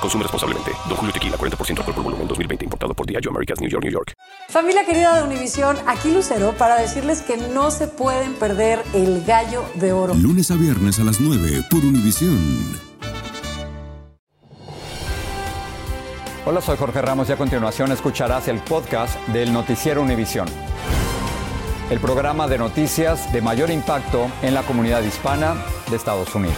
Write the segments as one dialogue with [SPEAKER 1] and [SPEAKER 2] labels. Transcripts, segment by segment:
[SPEAKER 1] Consume responsablemente. Don Julio Tequila, 40% alcohol por volumen, 2020. Importado por Diageo Americas, New York, New York.
[SPEAKER 2] Familia querida de Univisión, aquí Lucero para decirles que no se pueden perder el gallo de oro.
[SPEAKER 3] Lunes a viernes a las 9 por Univisión.
[SPEAKER 4] Hola, soy Jorge Ramos y a continuación escucharás el podcast del Noticiero Univisión. El programa de noticias de mayor impacto en la comunidad hispana de Estados Unidos.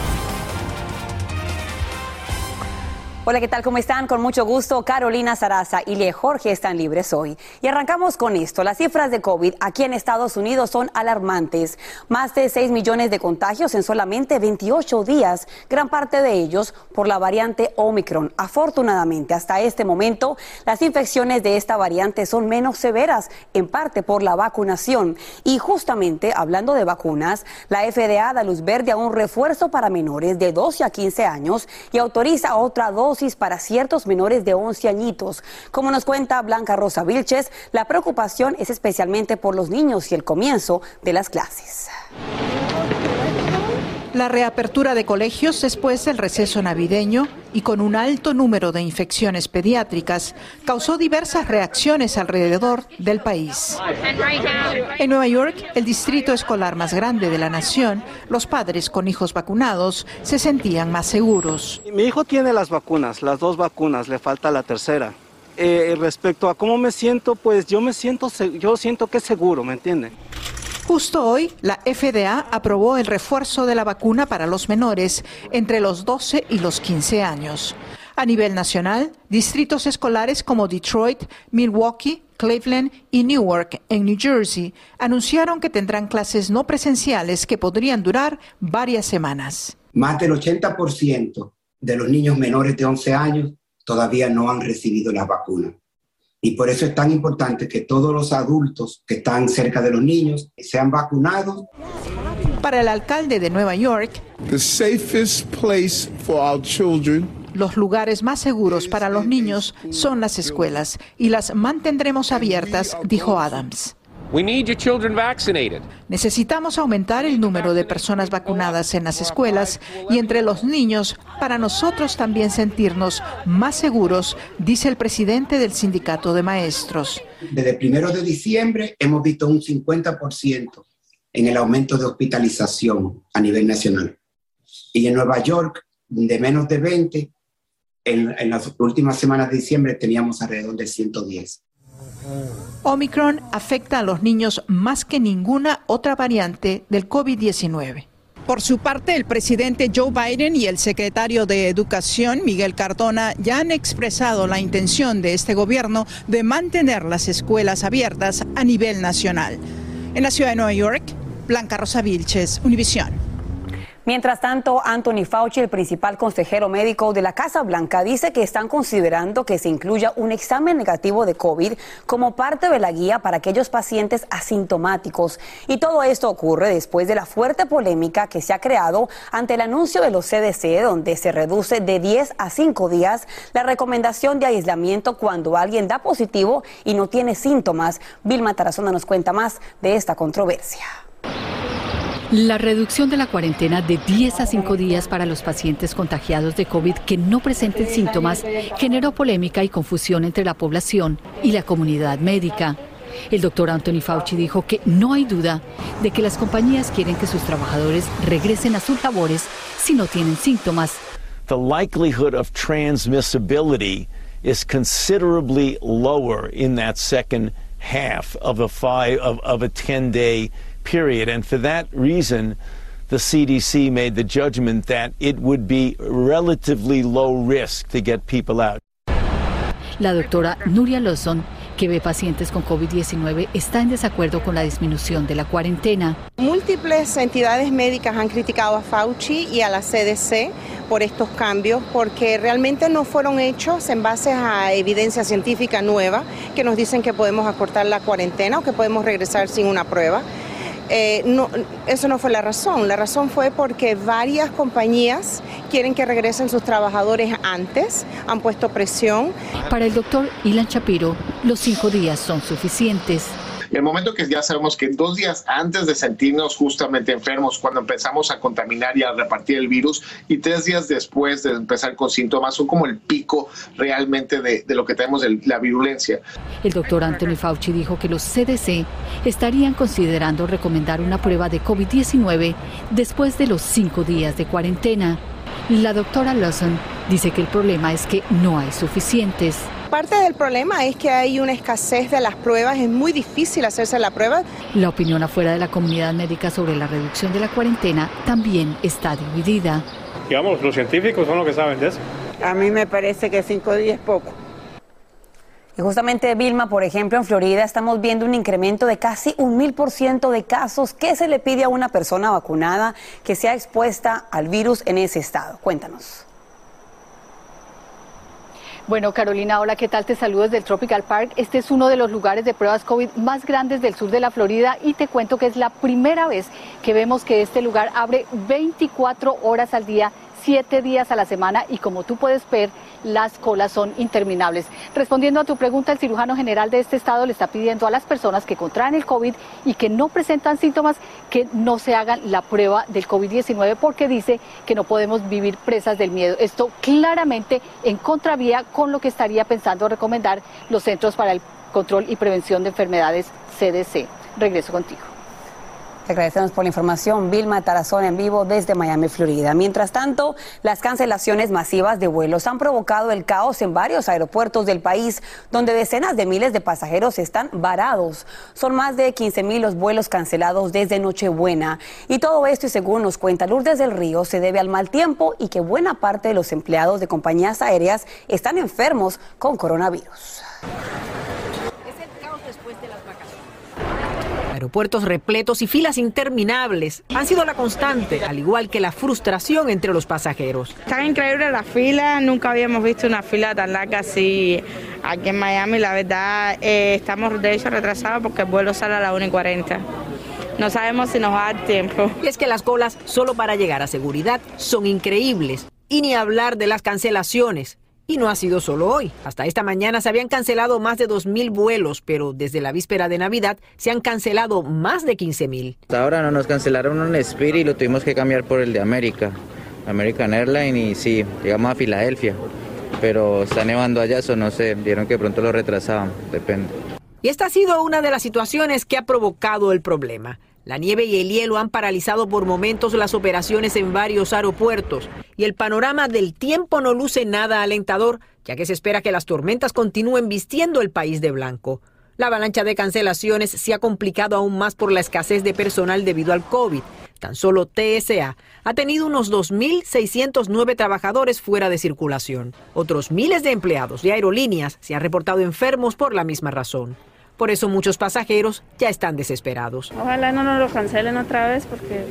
[SPEAKER 5] Hola, ¿qué tal? ¿Cómo están? Con mucho gusto, Carolina Saraza y Jorge están libres hoy. Y arrancamos con esto. Las cifras de COVID aquí en Estados Unidos son alarmantes. Más de 6 millones de contagios en solamente 28 días, gran parte de ellos por la variante Omicron. Afortunadamente, hasta este momento, las infecciones de esta variante son menos severas, en parte por la vacunación. Y justamente, hablando de vacunas, la FDA da luz verde a un refuerzo para menores de 12 a 15 años y autoriza otra dosis para ciertos menores de 11 añitos. Como nos cuenta Blanca Rosa Vilches, la preocupación es especialmente por los niños y el comienzo de las clases.
[SPEAKER 6] La reapertura de colegios después del receso navideño y con un alto número de infecciones pediátricas causó diversas reacciones alrededor del país. En Nueva York, el distrito escolar más grande de la nación, los padres con hijos vacunados se sentían más seguros.
[SPEAKER 7] Mi hijo tiene las vacunas, las dos vacunas, le falta la tercera. Eh, respecto a cómo me siento, pues yo me siento, yo siento que es seguro, ¿me entiende?
[SPEAKER 6] Justo hoy, la FDA aprobó el refuerzo de la vacuna para los menores entre los 12 y los 15 años. A nivel nacional, distritos escolares como Detroit, Milwaukee, Cleveland y Newark, en New Jersey, anunciaron que tendrán clases no presenciales que podrían durar varias semanas.
[SPEAKER 8] Más del 80% de los niños menores de 11 años todavía no han recibido la vacuna. Y por eso es tan importante que todos los adultos que están cerca de los niños sean vacunados.
[SPEAKER 6] Para el alcalde de Nueva York,
[SPEAKER 9] the safest place for our children
[SPEAKER 6] los lugares más seguros para los niños son las escuelas y las mantendremos abiertas, dijo Adams. Necesitamos aumentar el número de personas vacunadas en las escuelas y entre los niños para nosotros también sentirnos más seguros, dice el presidente del sindicato de maestros.
[SPEAKER 8] Desde el primero de diciembre hemos visto un 50% en el aumento de hospitalización a nivel nacional. Y en Nueva York, de menos de 20, en, en las últimas semanas de diciembre teníamos alrededor de 110.
[SPEAKER 6] Omicron afecta a los niños más que ninguna otra variante del COVID-19. Por su parte, el presidente Joe Biden y el secretario de Educación, Miguel Cardona, ya han expresado la intención de este gobierno de mantener las escuelas abiertas a nivel nacional. En la ciudad de Nueva York, Blanca Rosa Vilches, Univisión.
[SPEAKER 5] Mientras tanto, Anthony Fauci, el principal consejero médico de la Casa Blanca, dice que están considerando que se incluya un examen negativo de COVID como parte de la guía para aquellos pacientes asintomáticos. Y todo esto ocurre después de la fuerte polémica que se ha creado ante el anuncio de los CDC, donde se reduce de 10 a 5 días la recomendación de aislamiento cuando alguien da positivo y no tiene síntomas. Vilma Tarazona nos cuenta más de esta controversia.
[SPEAKER 10] La reducción de la cuarentena de 10 a 5 días para los pacientes contagiados de COVID que no presenten síntomas generó polémica y confusión entre la población y la comunidad médica. El doctor Anthony Fauci dijo que no hay duda de que las compañías quieren que sus trabajadores regresen a sus labores si no tienen síntomas.
[SPEAKER 11] The likelihood of transmissibility is considerably lower in that second half of a five of, of a 10 day period. And for that reason, the CDC made the judgment that it would be relatively low risk to get people out.
[SPEAKER 10] La doctora Nuria Lawson que ve pacientes con COVID-19, está en desacuerdo con la disminución de la cuarentena.
[SPEAKER 12] Múltiples entidades médicas han criticado a Fauci y a la CDC por estos cambios porque realmente no fueron hechos en base a evidencia científica nueva que nos dicen que podemos acortar la cuarentena o que podemos regresar sin una prueba. Eh, no, eso no fue la razón. La razón fue porque varias compañías quieren que regresen sus trabajadores antes, han puesto presión.
[SPEAKER 10] Para el doctor Ilan Shapiro, los cinco días son suficientes.
[SPEAKER 13] El momento que ya sabemos que dos días antes de sentirnos justamente enfermos, cuando empezamos a contaminar y a repartir el virus, y tres días después de empezar con síntomas, son como el pico realmente de, de lo que tenemos de la virulencia.
[SPEAKER 10] El doctor Anthony Fauci dijo que los CDC estarían considerando recomendar una prueba de COVID-19 después de los cinco días de cuarentena. La doctora Lawson dice que el problema es que no hay suficientes.
[SPEAKER 12] Parte del problema es que hay una escasez de las pruebas, es muy difícil hacerse la prueba.
[SPEAKER 10] La opinión afuera de la comunidad médica sobre la reducción de la cuarentena también está dividida.
[SPEAKER 14] Digamos, los científicos son los que saben de eso.
[SPEAKER 15] A mí me parece que cinco días es poco.
[SPEAKER 5] Y justamente, Vilma, por ejemplo, en Florida estamos viendo un incremento de casi un mil por ciento de casos. ¿Qué se le pide a una persona vacunada que sea expuesta al virus en ese estado? Cuéntanos.
[SPEAKER 10] Bueno, Carolina, hola, ¿qué tal? Te saludo desde el Tropical Park. Este es uno de los lugares de pruebas COVID más grandes del sur de la Florida y te cuento que es la primera vez que vemos que este lugar abre 24 horas al día siete días a la semana y como tú puedes ver, las colas son interminables. Respondiendo a tu pregunta, el cirujano general de este estado le está pidiendo a las personas que contraen el COVID y que no presentan síntomas que no se hagan la prueba del COVID-19 porque dice que no podemos vivir presas del miedo. Esto claramente en contravía con lo que estaría pensando recomendar los Centros para el Control y Prevención de Enfermedades CDC. Regreso contigo.
[SPEAKER 5] Te agradecemos por la información. Vilma Tarazón en vivo desde Miami, Florida. Mientras tanto, las cancelaciones masivas de vuelos han provocado el caos en varios aeropuertos del país, donde decenas de miles de pasajeros están varados. Son más de 15 mil los vuelos cancelados desde Nochebuena. Y todo esto, y según nos cuenta Lourdes del Río, se debe al mal tiempo y que buena parte de los empleados de compañías aéreas están enfermos con coronavirus.
[SPEAKER 16] Aeropuertos repletos y filas interminables han sido la constante, al igual que la frustración entre los pasajeros.
[SPEAKER 17] Está increíble la fila, nunca habíamos visto una fila tan larga así aquí en Miami. La verdad, eh, estamos de hecho retrasados porque el vuelo sale a las 1 y 40. No sabemos si nos va a dar tiempo.
[SPEAKER 16] Y es que las colas solo para llegar a seguridad son increíbles. Y ni hablar de las cancelaciones. Y no ha sido solo hoy. Hasta esta mañana se habían cancelado más de 2.000 vuelos, pero desde la víspera de Navidad se han cancelado más de 15.000.
[SPEAKER 18] Hasta ahora no nos cancelaron un Spirit y lo tuvimos que cambiar por el de América, American Airlines, y sí, llegamos a Filadelfia. Pero está nevando allá, eso no sé, vieron que pronto lo retrasaban, depende.
[SPEAKER 16] Y esta ha sido una de las situaciones que ha provocado el problema. La nieve y el hielo han paralizado por momentos las operaciones en varios aeropuertos y el panorama del tiempo no luce nada alentador, ya que se espera que las tormentas continúen vistiendo el país de blanco. La avalancha de cancelaciones se ha complicado aún más por la escasez de personal debido al COVID. Tan solo TSA ha tenido unos 2.609 trabajadores fuera de circulación. Otros miles de empleados de aerolíneas se han reportado enfermos por la misma razón. Por eso muchos pasajeros ya están desesperados.
[SPEAKER 17] Ojalá no nos lo cancelen otra vez porque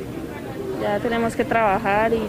[SPEAKER 17] ya tenemos que trabajar y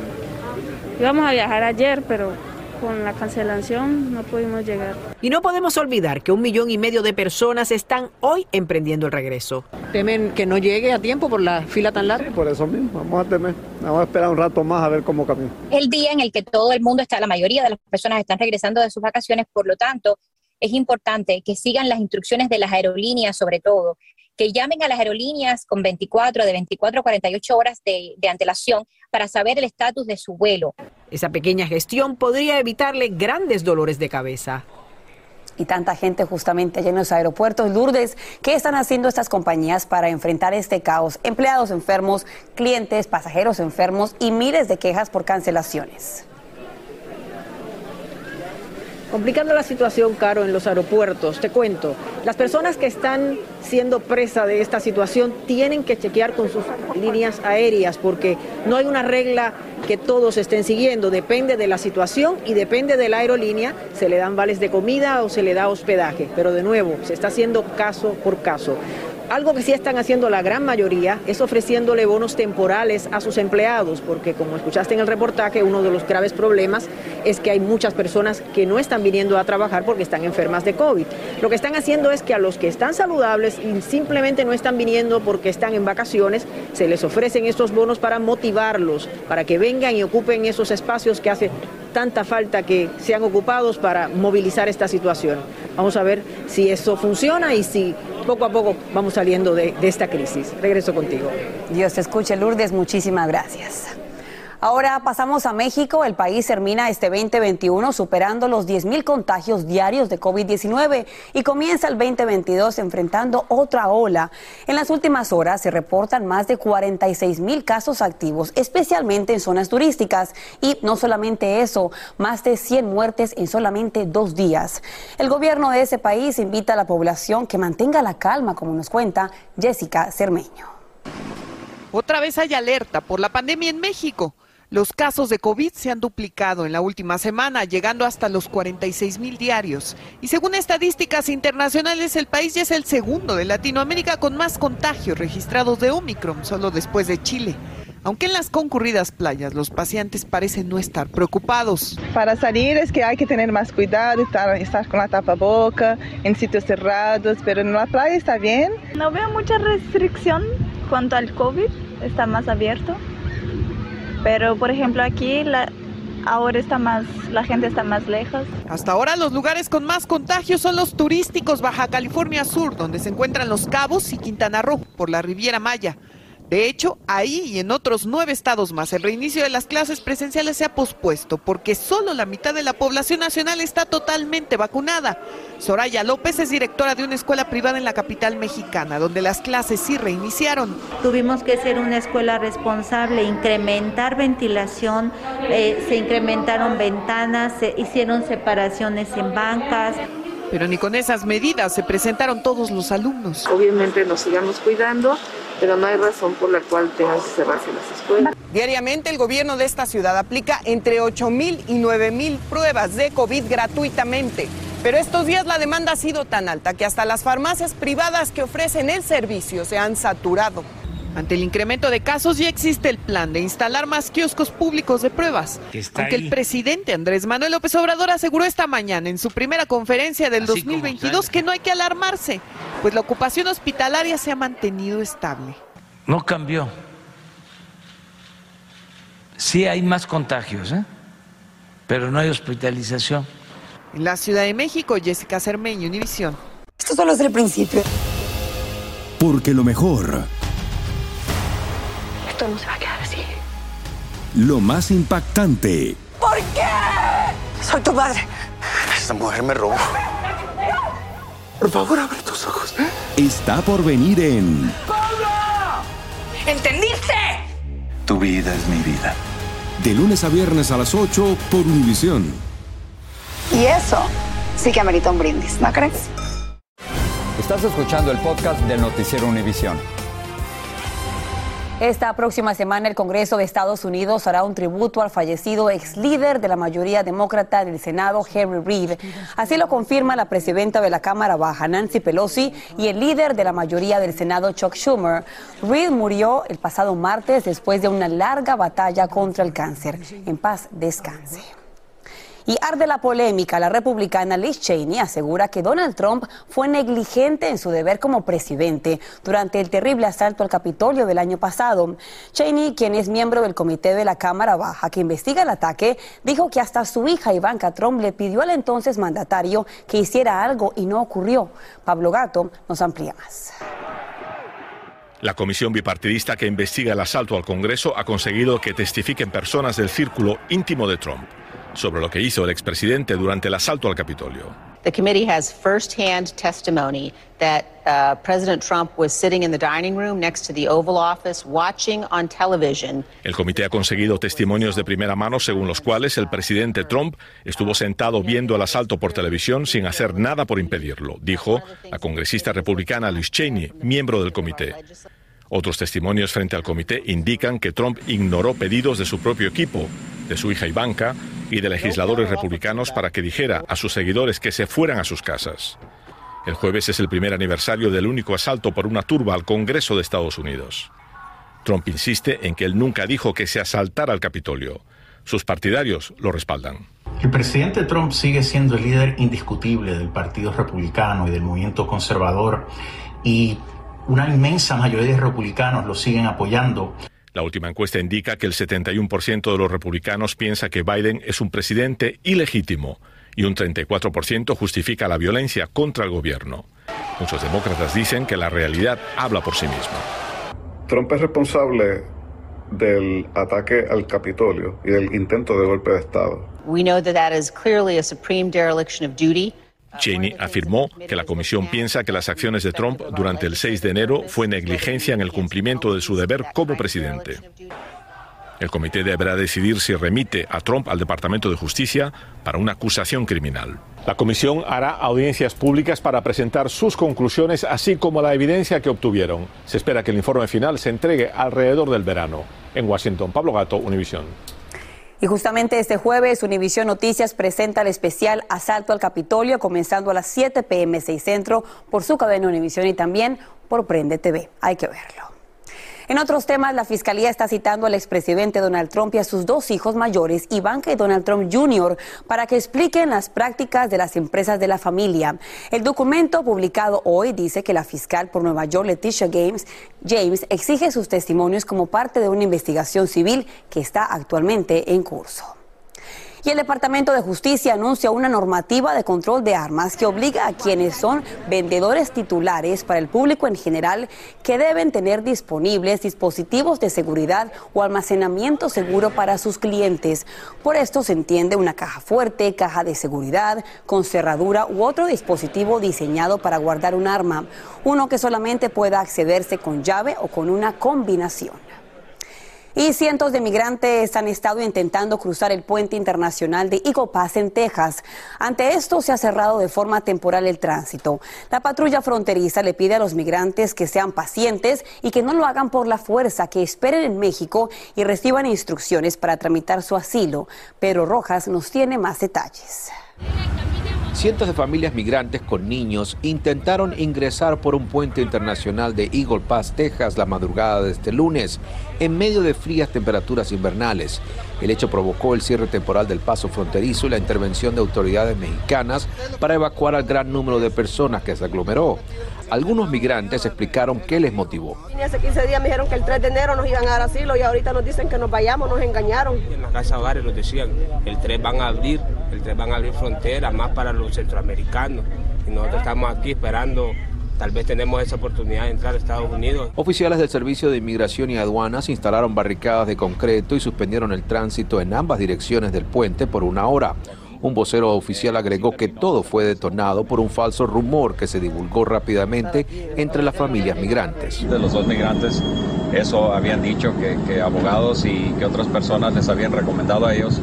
[SPEAKER 17] íbamos a viajar ayer, pero con la cancelación no pudimos llegar.
[SPEAKER 16] Y no podemos olvidar que un millón y medio de personas están hoy emprendiendo el regreso.
[SPEAKER 19] ¿Temen que no llegue a tiempo por la fila tan larga?
[SPEAKER 20] por eso mismo, vamos a temer. Vamos a esperar un rato más a ver cómo camina.
[SPEAKER 21] El día en el que todo el mundo está, la mayoría de las personas están regresando de sus vacaciones, por lo tanto, es importante que sigan las instrucciones de las aerolíneas sobre todo, que llamen a las aerolíneas con 24, de 24 a 48 horas de, de antelación para saber el estatus de su vuelo.
[SPEAKER 16] Esa pequeña gestión podría evitarle grandes dolores de cabeza.
[SPEAKER 5] Y tanta gente justamente allá en los aeropuertos. Lourdes, ¿qué están haciendo estas compañías para enfrentar este caos? Empleados enfermos, clientes, pasajeros enfermos y miles de quejas por cancelaciones.
[SPEAKER 16] Complicando la situación, Caro, en los aeropuertos, te cuento, las personas que están siendo presa de esta situación tienen que chequear con sus líneas aéreas porque no hay una regla que todos estén siguiendo, depende de la situación y depende de la aerolínea, se le dan vales de comida o se le da hospedaje, pero de nuevo, se está haciendo caso por caso. Algo que sí están haciendo la gran mayoría es ofreciéndole bonos temporales a sus empleados, porque como escuchaste en el reportaje, uno de los graves problemas es que hay muchas personas que no están viniendo a trabajar porque están enfermas de COVID. Lo que están haciendo es que a los que están saludables y simplemente no están viniendo porque están en vacaciones, se les ofrecen estos bonos para motivarlos, para que vengan y ocupen esos espacios que hace tanta falta que sean ocupados para movilizar esta situación. Vamos a ver si eso funciona y si poco a poco vamos saliendo de, esta crisis. Regreso contigo.
[SPEAKER 5] Dios te escuche, Lourdes. Muchísimas gracias. Ahora pasamos a México. El país termina este 2021 superando los 10.000 contagios diarios de COVID-19 y comienza el 2022 enfrentando otra ola. En las últimas horas se reportan más de 46.000 casos activos, especialmente en zonas turísticas. Y no solamente eso, más de 100 muertes en solamente dos días. El gobierno de ese país invita a la población que mantenga la calma, como nos cuenta Jessica Cermeño.
[SPEAKER 22] Otra vez hay alerta por la pandemia en México. Los casos de COVID se han duplicado en la última semana, llegando hasta los 46 mil diarios. Y según estadísticas internacionales, el país ya es el segundo de Latinoamérica con más contagios registrados de Omicron, solo después de Chile. Aunque en las concurridas playas los pacientes parecen no estar preocupados.
[SPEAKER 23] Para salir es que hay que tener más cuidado, estar, estar con la tapaboca, en sitios cerrados, pero en la playa está bien.
[SPEAKER 24] No veo mucha restricción cuanto al COVID, está más abierto. Pero por ejemplo aquí la, ahora está más, la gente está más lejos.
[SPEAKER 22] Hasta ahora los lugares con más contagios son los turísticos Baja California Sur, donde se encuentran Los Cabos y Quintana Roo, por la Riviera Maya. De hecho, ahí y en otros nueve estados más, el reinicio de las clases presenciales se ha pospuesto porque solo la mitad de la población nacional está totalmente vacunada. Soraya López es directora de una escuela privada en la capital mexicana, donde las clases sí reiniciaron.
[SPEAKER 25] Tuvimos que ser una escuela responsable, incrementar ventilación, eh, se incrementaron ventanas, se hicieron separaciones en bancas.
[SPEAKER 22] Pero ni con esas medidas se presentaron todos los alumnos.
[SPEAKER 26] Obviamente nos sigamos cuidando pero no hay razón por la cual tengan que cerrarse las escuelas.
[SPEAKER 22] Diariamente el gobierno de esta ciudad aplica entre 8 mil y 9 mil pruebas de COVID gratuitamente. Pero estos días la demanda ha sido tan alta que hasta las farmacias privadas que ofrecen el servicio se han saturado. Ante el incremento de casos ya existe el plan de instalar más kioscos públicos de pruebas. Aunque el presidente Andrés Manuel López Obrador aseguró esta mañana en su primera conferencia del 2022 que no hay que alarmarse, pues la ocupación hospitalaria se ha mantenido estable.
[SPEAKER 27] No cambió. Sí hay más contagios, ¿eh? pero no hay hospitalización.
[SPEAKER 22] En la Ciudad de México, Jessica Cermeño, Univisión.
[SPEAKER 2] Esto solo es el principio.
[SPEAKER 3] Porque lo mejor
[SPEAKER 24] esto no se va a quedar así.
[SPEAKER 3] Lo más impactante.
[SPEAKER 2] ¿Por qué? Soy tu madre.
[SPEAKER 28] Esta mujer me robó. Por favor, abre tus ojos.
[SPEAKER 3] Está por venir en.
[SPEAKER 2] ¡Pablo! ¿Entendiste?
[SPEAKER 28] Tu vida es mi vida.
[SPEAKER 3] De lunes a viernes a las 8 por Univisión.
[SPEAKER 29] Y eso sí que amerita un brindis, ¿no crees?
[SPEAKER 4] Estás escuchando el podcast del Noticiero Univisión.
[SPEAKER 5] Esta próxima semana el Congreso de Estados Unidos hará un tributo al fallecido ex líder de la mayoría demócrata del Senado, Harry Reid. Así lo confirma la presidenta de la Cámara Baja, Nancy Pelosi, y el líder de la mayoría del Senado, Chuck Schumer. Reid murió el pasado martes después de una larga batalla contra el cáncer. En paz, descanse. Y arde la polémica. La republicana Liz Cheney asegura que Donald Trump fue negligente en su deber como presidente durante el terrible asalto al Capitolio del año pasado. Cheney, quien es miembro del comité de la Cámara Baja que investiga el ataque, dijo que hasta su hija Ivanka Trump le pidió al entonces mandatario que hiciera algo y no ocurrió. Pablo Gato nos amplía más.
[SPEAKER 30] La comisión bipartidista que investiga el asalto al Congreso ha conseguido que testifiquen personas del círculo íntimo de Trump sobre lo que hizo el expresidente durante el asalto al Capitolio.
[SPEAKER 31] The committee has firsthand testimony that uh, President Trump was sitting in the dining room next to the Oval Office watching on television.
[SPEAKER 30] El comité ha conseguido testimonios de primera mano según los cuales el presidente Trump estuvo sentado viendo el asalto por televisión sin hacer nada por impedirlo, dijo la congresista republicana Liz Cheney, miembro del comité. Otros testimonios frente al comité indican que Trump ignoró pedidos de su propio equipo, de su hija Ivanka y de legisladores republicanos para que dijera a sus seguidores que se fueran a sus casas. El jueves es el primer aniversario del único asalto por una turba al Congreso de Estados Unidos. Trump insiste en que él nunca dijo que se asaltara al Capitolio. Sus partidarios lo respaldan.
[SPEAKER 32] El presidente Trump sigue siendo el líder indiscutible del Partido Republicano y del movimiento conservador y una inmensa mayoría de republicanos lo siguen apoyando.
[SPEAKER 30] La última encuesta indica que el 71% de los republicanos piensa que Biden es un presidente ilegítimo y un 34% justifica la violencia contra el gobierno. Muchos demócratas dicen que la realidad habla por sí misma.
[SPEAKER 20] Trump es responsable del ataque al Capitolio y del intento de golpe de Estado.
[SPEAKER 31] We know that that is clearly a supreme dereliction of duty.
[SPEAKER 30] Cheney afirmó que la comisión piensa que las acciones de Trump durante el 6 de enero fue negligencia en el cumplimiento de su deber como presidente. El comité deberá decidir si remite a Trump al Departamento de Justicia para una acusación criminal. La comisión hará audiencias públicas para presentar sus conclusiones, así como la evidencia que obtuvieron. Se espera que el informe final se entregue alrededor del verano. En Washington, Pablo Gato, Univisión.
[SPEAKER 5] Y justamente este jueves, Univisión Noticias presenta el especial Asalto al Capitolio, comenzando a las 7 pm 6 Centro por su cadena Univisión y también por Prende TV. Hay que verlo. En otros temas, la Fiscalía está citando al expresidente Donald Trump y a sus dos hijos mayores, Ivanka y Donald Trump Jr., para que expliquen las prácticas de las empresas de la familia. El documento publicado hoy dice que la fiscal por Nueva York, Leticia James, James, exige sus testimonios como parte de una investigación civil que está actualmente en curso. Y el Departamento de Justicia anuncia una normativa de control de armas que obliga a quienes son vendedores titulares para el público en general que deben tener disponibles dispositivos de seguridad o almacenamiento seguro para sus clientes. Por esto se entiende una caja fuerte, caja de seguridad, con cerradura u otro dispositivo diseñado para guardar un arma, uno que solamente pueda accederse con llave o con una combinación. Y cientos de migrantes han estado intentando cruzar el puente internacional de Pass en Texas. Ante esto se ha cerrado de forma temporal el tránsito. La patrulla fronteriza le pide a los migrantes que sean pacientes y que no lo hagan por la fuerza, que esperen en México y reciban instrucciones para tramitar su asilo. Pero Rojas nos tiene más detalles.
[SPEAKER 33] Cientos de familias migrantes con niños intentaron ingresar por un puente internacional de Eagle Pass, Texas, la madrugada de este lunes, en medio de frías temperaturas invernales. El hecho provocó el cierre temporal del paso fronterizo y la intervención de autoridades mexicanas para evacuar al gran número de personas que se aglomeró. Algunos migrantes explicaron qué les motivó.
[SPEAKER 34] Hace 15 días me dijeron que el 3 de enero nos iban a dar asilo y ahorita nos dicen que nos vayamos, nos engañaron.
[SPEAKER 35] En la casa hogares nos decían, el 3 van a abrir, el 3 van a abrir fronteras más para los centroamericanos. Y nosotros estamos aquí esperando Tal vez tenemos esa oportunidad de entrar a Estados Unidos.
[SPEAKER 33] Oficiales del Servicio de Inmigración y Aduanas instalaron barricadas de concreto y suspendieron el tránsito en ambas direcciones del puente por una hora. Un vocero oficial agregó que todo fue detonado por un falso rumor que se divulgó rápidamente entre las familias migrantes.
[SPEAKER 36] De los dos migrantes, eso habían dicho que, que abogados y que otras personas les habían recomendado a ellos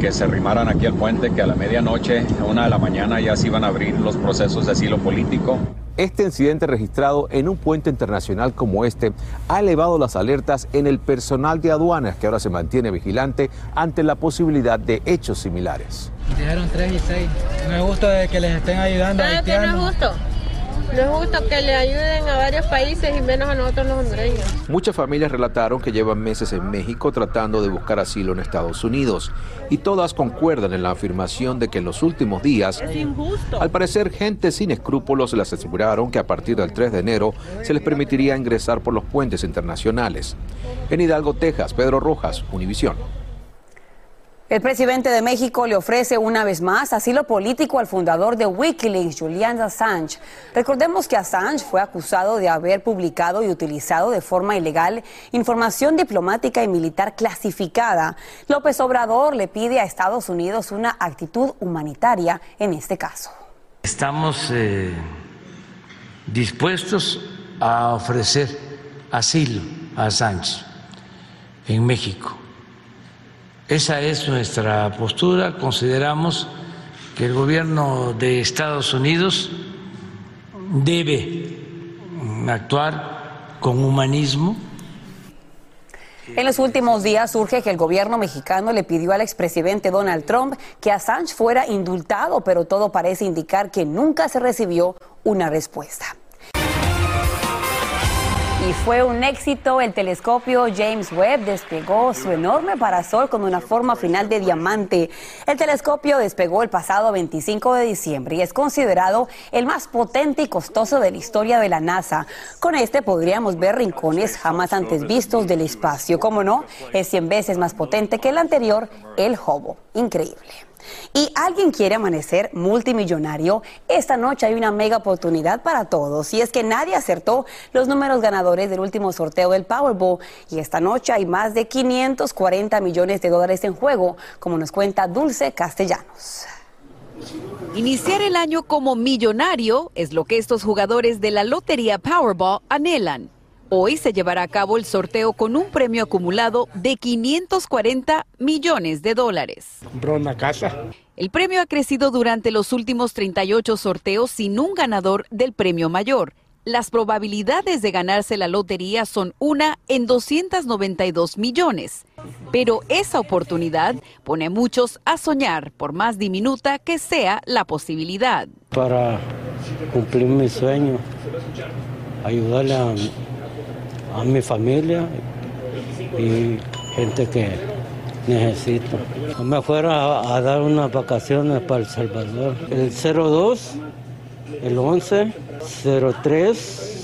[SPEAKER 36] que se arrimaran aquí al puente, que a la medianoche, a una de la mañana, ya se iban a abrir los procesos de asilo político.
[SPEAKER 33] Este incidente registrado en un puente internacional como este ha elevado las alertas en el personal de aduanas que ahora se mantiene vigilante ante la posibilidad de hechos similares.
[SPEAKER 37] Dijeron 3 y 6. No es justo que les estén ayudando a
[SPEAKER 38] que no es justo? No es justo que le ayuden a varios países y menos a nosotros los hondureños.
[SPEAKER 33] Muchas familias relataron que llevan meses en México tratando de buscar asilo en Estados Unidos y todas concuerdan en la afirmación de que en los últimos días, al parecer gente sin escrúpulos les aseguraron que a partir del 3 de enero se les permitiría ingresar por los puentes internacionales. En Hidalgo, Texas, Pedro Rojas, Univisión.
[SPEAKER 5] El presidente de México le ofrece una vez más asilo político al fundador de Wikileaks, Julian Assange. Recordemos que Assange fue acusado de haber publicado y utilizado de forma ilegal información diplomática y militar clasificada. López Obrador le pide a Estados Unidos una actitud humanitaria en este caso.
[SPEAKER 27] Estamos eh, dispuestos a ofrecer asilo a Sánchez en México. Esa es nuestra postura. Consideramos que el gobierno de Estados Unidos debe actuar con humanismo.
[SPEAKER 5] En los últimos días surge que el gobierno mexicano le pidió al expresidente Donald Trump que Assange fuera indultado, pero todo parece indicar que nunca se recibió una respuesta. Y fue un éxito. El telescopio James Webb despegó su enorme parasol con una forma final de diamante. El telescopio despegó el pasado 25 de diciembre y es considerado el más potente y costoso de la historia de la NASA. Con este podríamos ver rincones jamás antes vistos del espacio. Como no, es 100 veces más potente que el anterior, el Hubble. Increíble y alguien quiere amanecer multimillonario, esta noche hay una mega oportunidad para todos. Y es que nadie acertó los números ganadores del último sorteo del Powerball. Y esta noche hay más de 540 millones de dólares en juego, como nos cuenta Dulce Castellanos.
[SPEAKER 39] Iniciar el año como millonario es lo que estos jugadores de la Lotería Powerball anhelan. Hoy se llevará a cabo el sorteo con un premio acumulado de 540 millones de dólares.
[SPEAKER 40] Compró una casa.
[SPEAKER 39] El premio ha crecido durante los últimos 38 sorteos sin un ganador del premio mayor. Las probabilidades de ganarse la lotería son una en 292 millones. Pero esa oportunidad pone a muchos a soñar, por más diminuta que sea la posibilidad.
[SPEAKER 40] Para cumplir mi sueño, ayudarle a a mi familia y gente que necesito. Me fuera a, dar unas vacaciones para El Salvador. El 02, el 11, 03,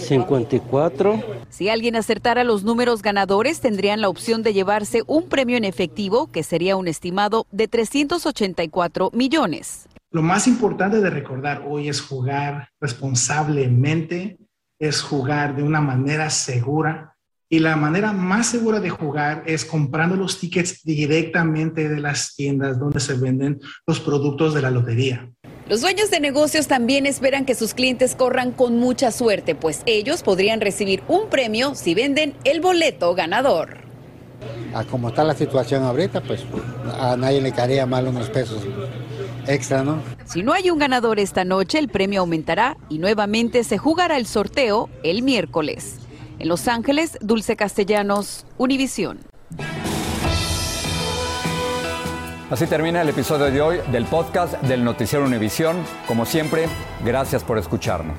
[SPEAKER 40] 54.
[SPEAKER 39] Si alguien acertara los números ganadores, tendrían la opción de llevarse un premio en efectivo, que sería un estimado de 384 millones.
[SPEAKER 41] Lo más importante de recordar hoy es jugar responsablemente es jugar de una manera segura. Y la manera más segura de jugar es comprando los tickets directamente de las tiendas donde se venden los productos de la lotería.
[SPEAKER 39] Los dueños de negocios también esperan que sus clientes corran con mucha suerte, pues ellos podrían recibir un premio si venden el boleto ganador.
[SPEAKER 42] A como está la situación ahorita, pues a nadie le caería mal unos pesos extra, ¿no?
[SPEAKER 39] Si no hay un ganador esta noche, el premio aumentará y nuevamente se jugará el sorteo el miércoles. En Los Ángeles, Dulce Castellanos, Univisión.
[SPEAKER 4] Así termina el episodio de hoy del podcast del Noticiero Univisión. Como siempre, gracias por escucharnos.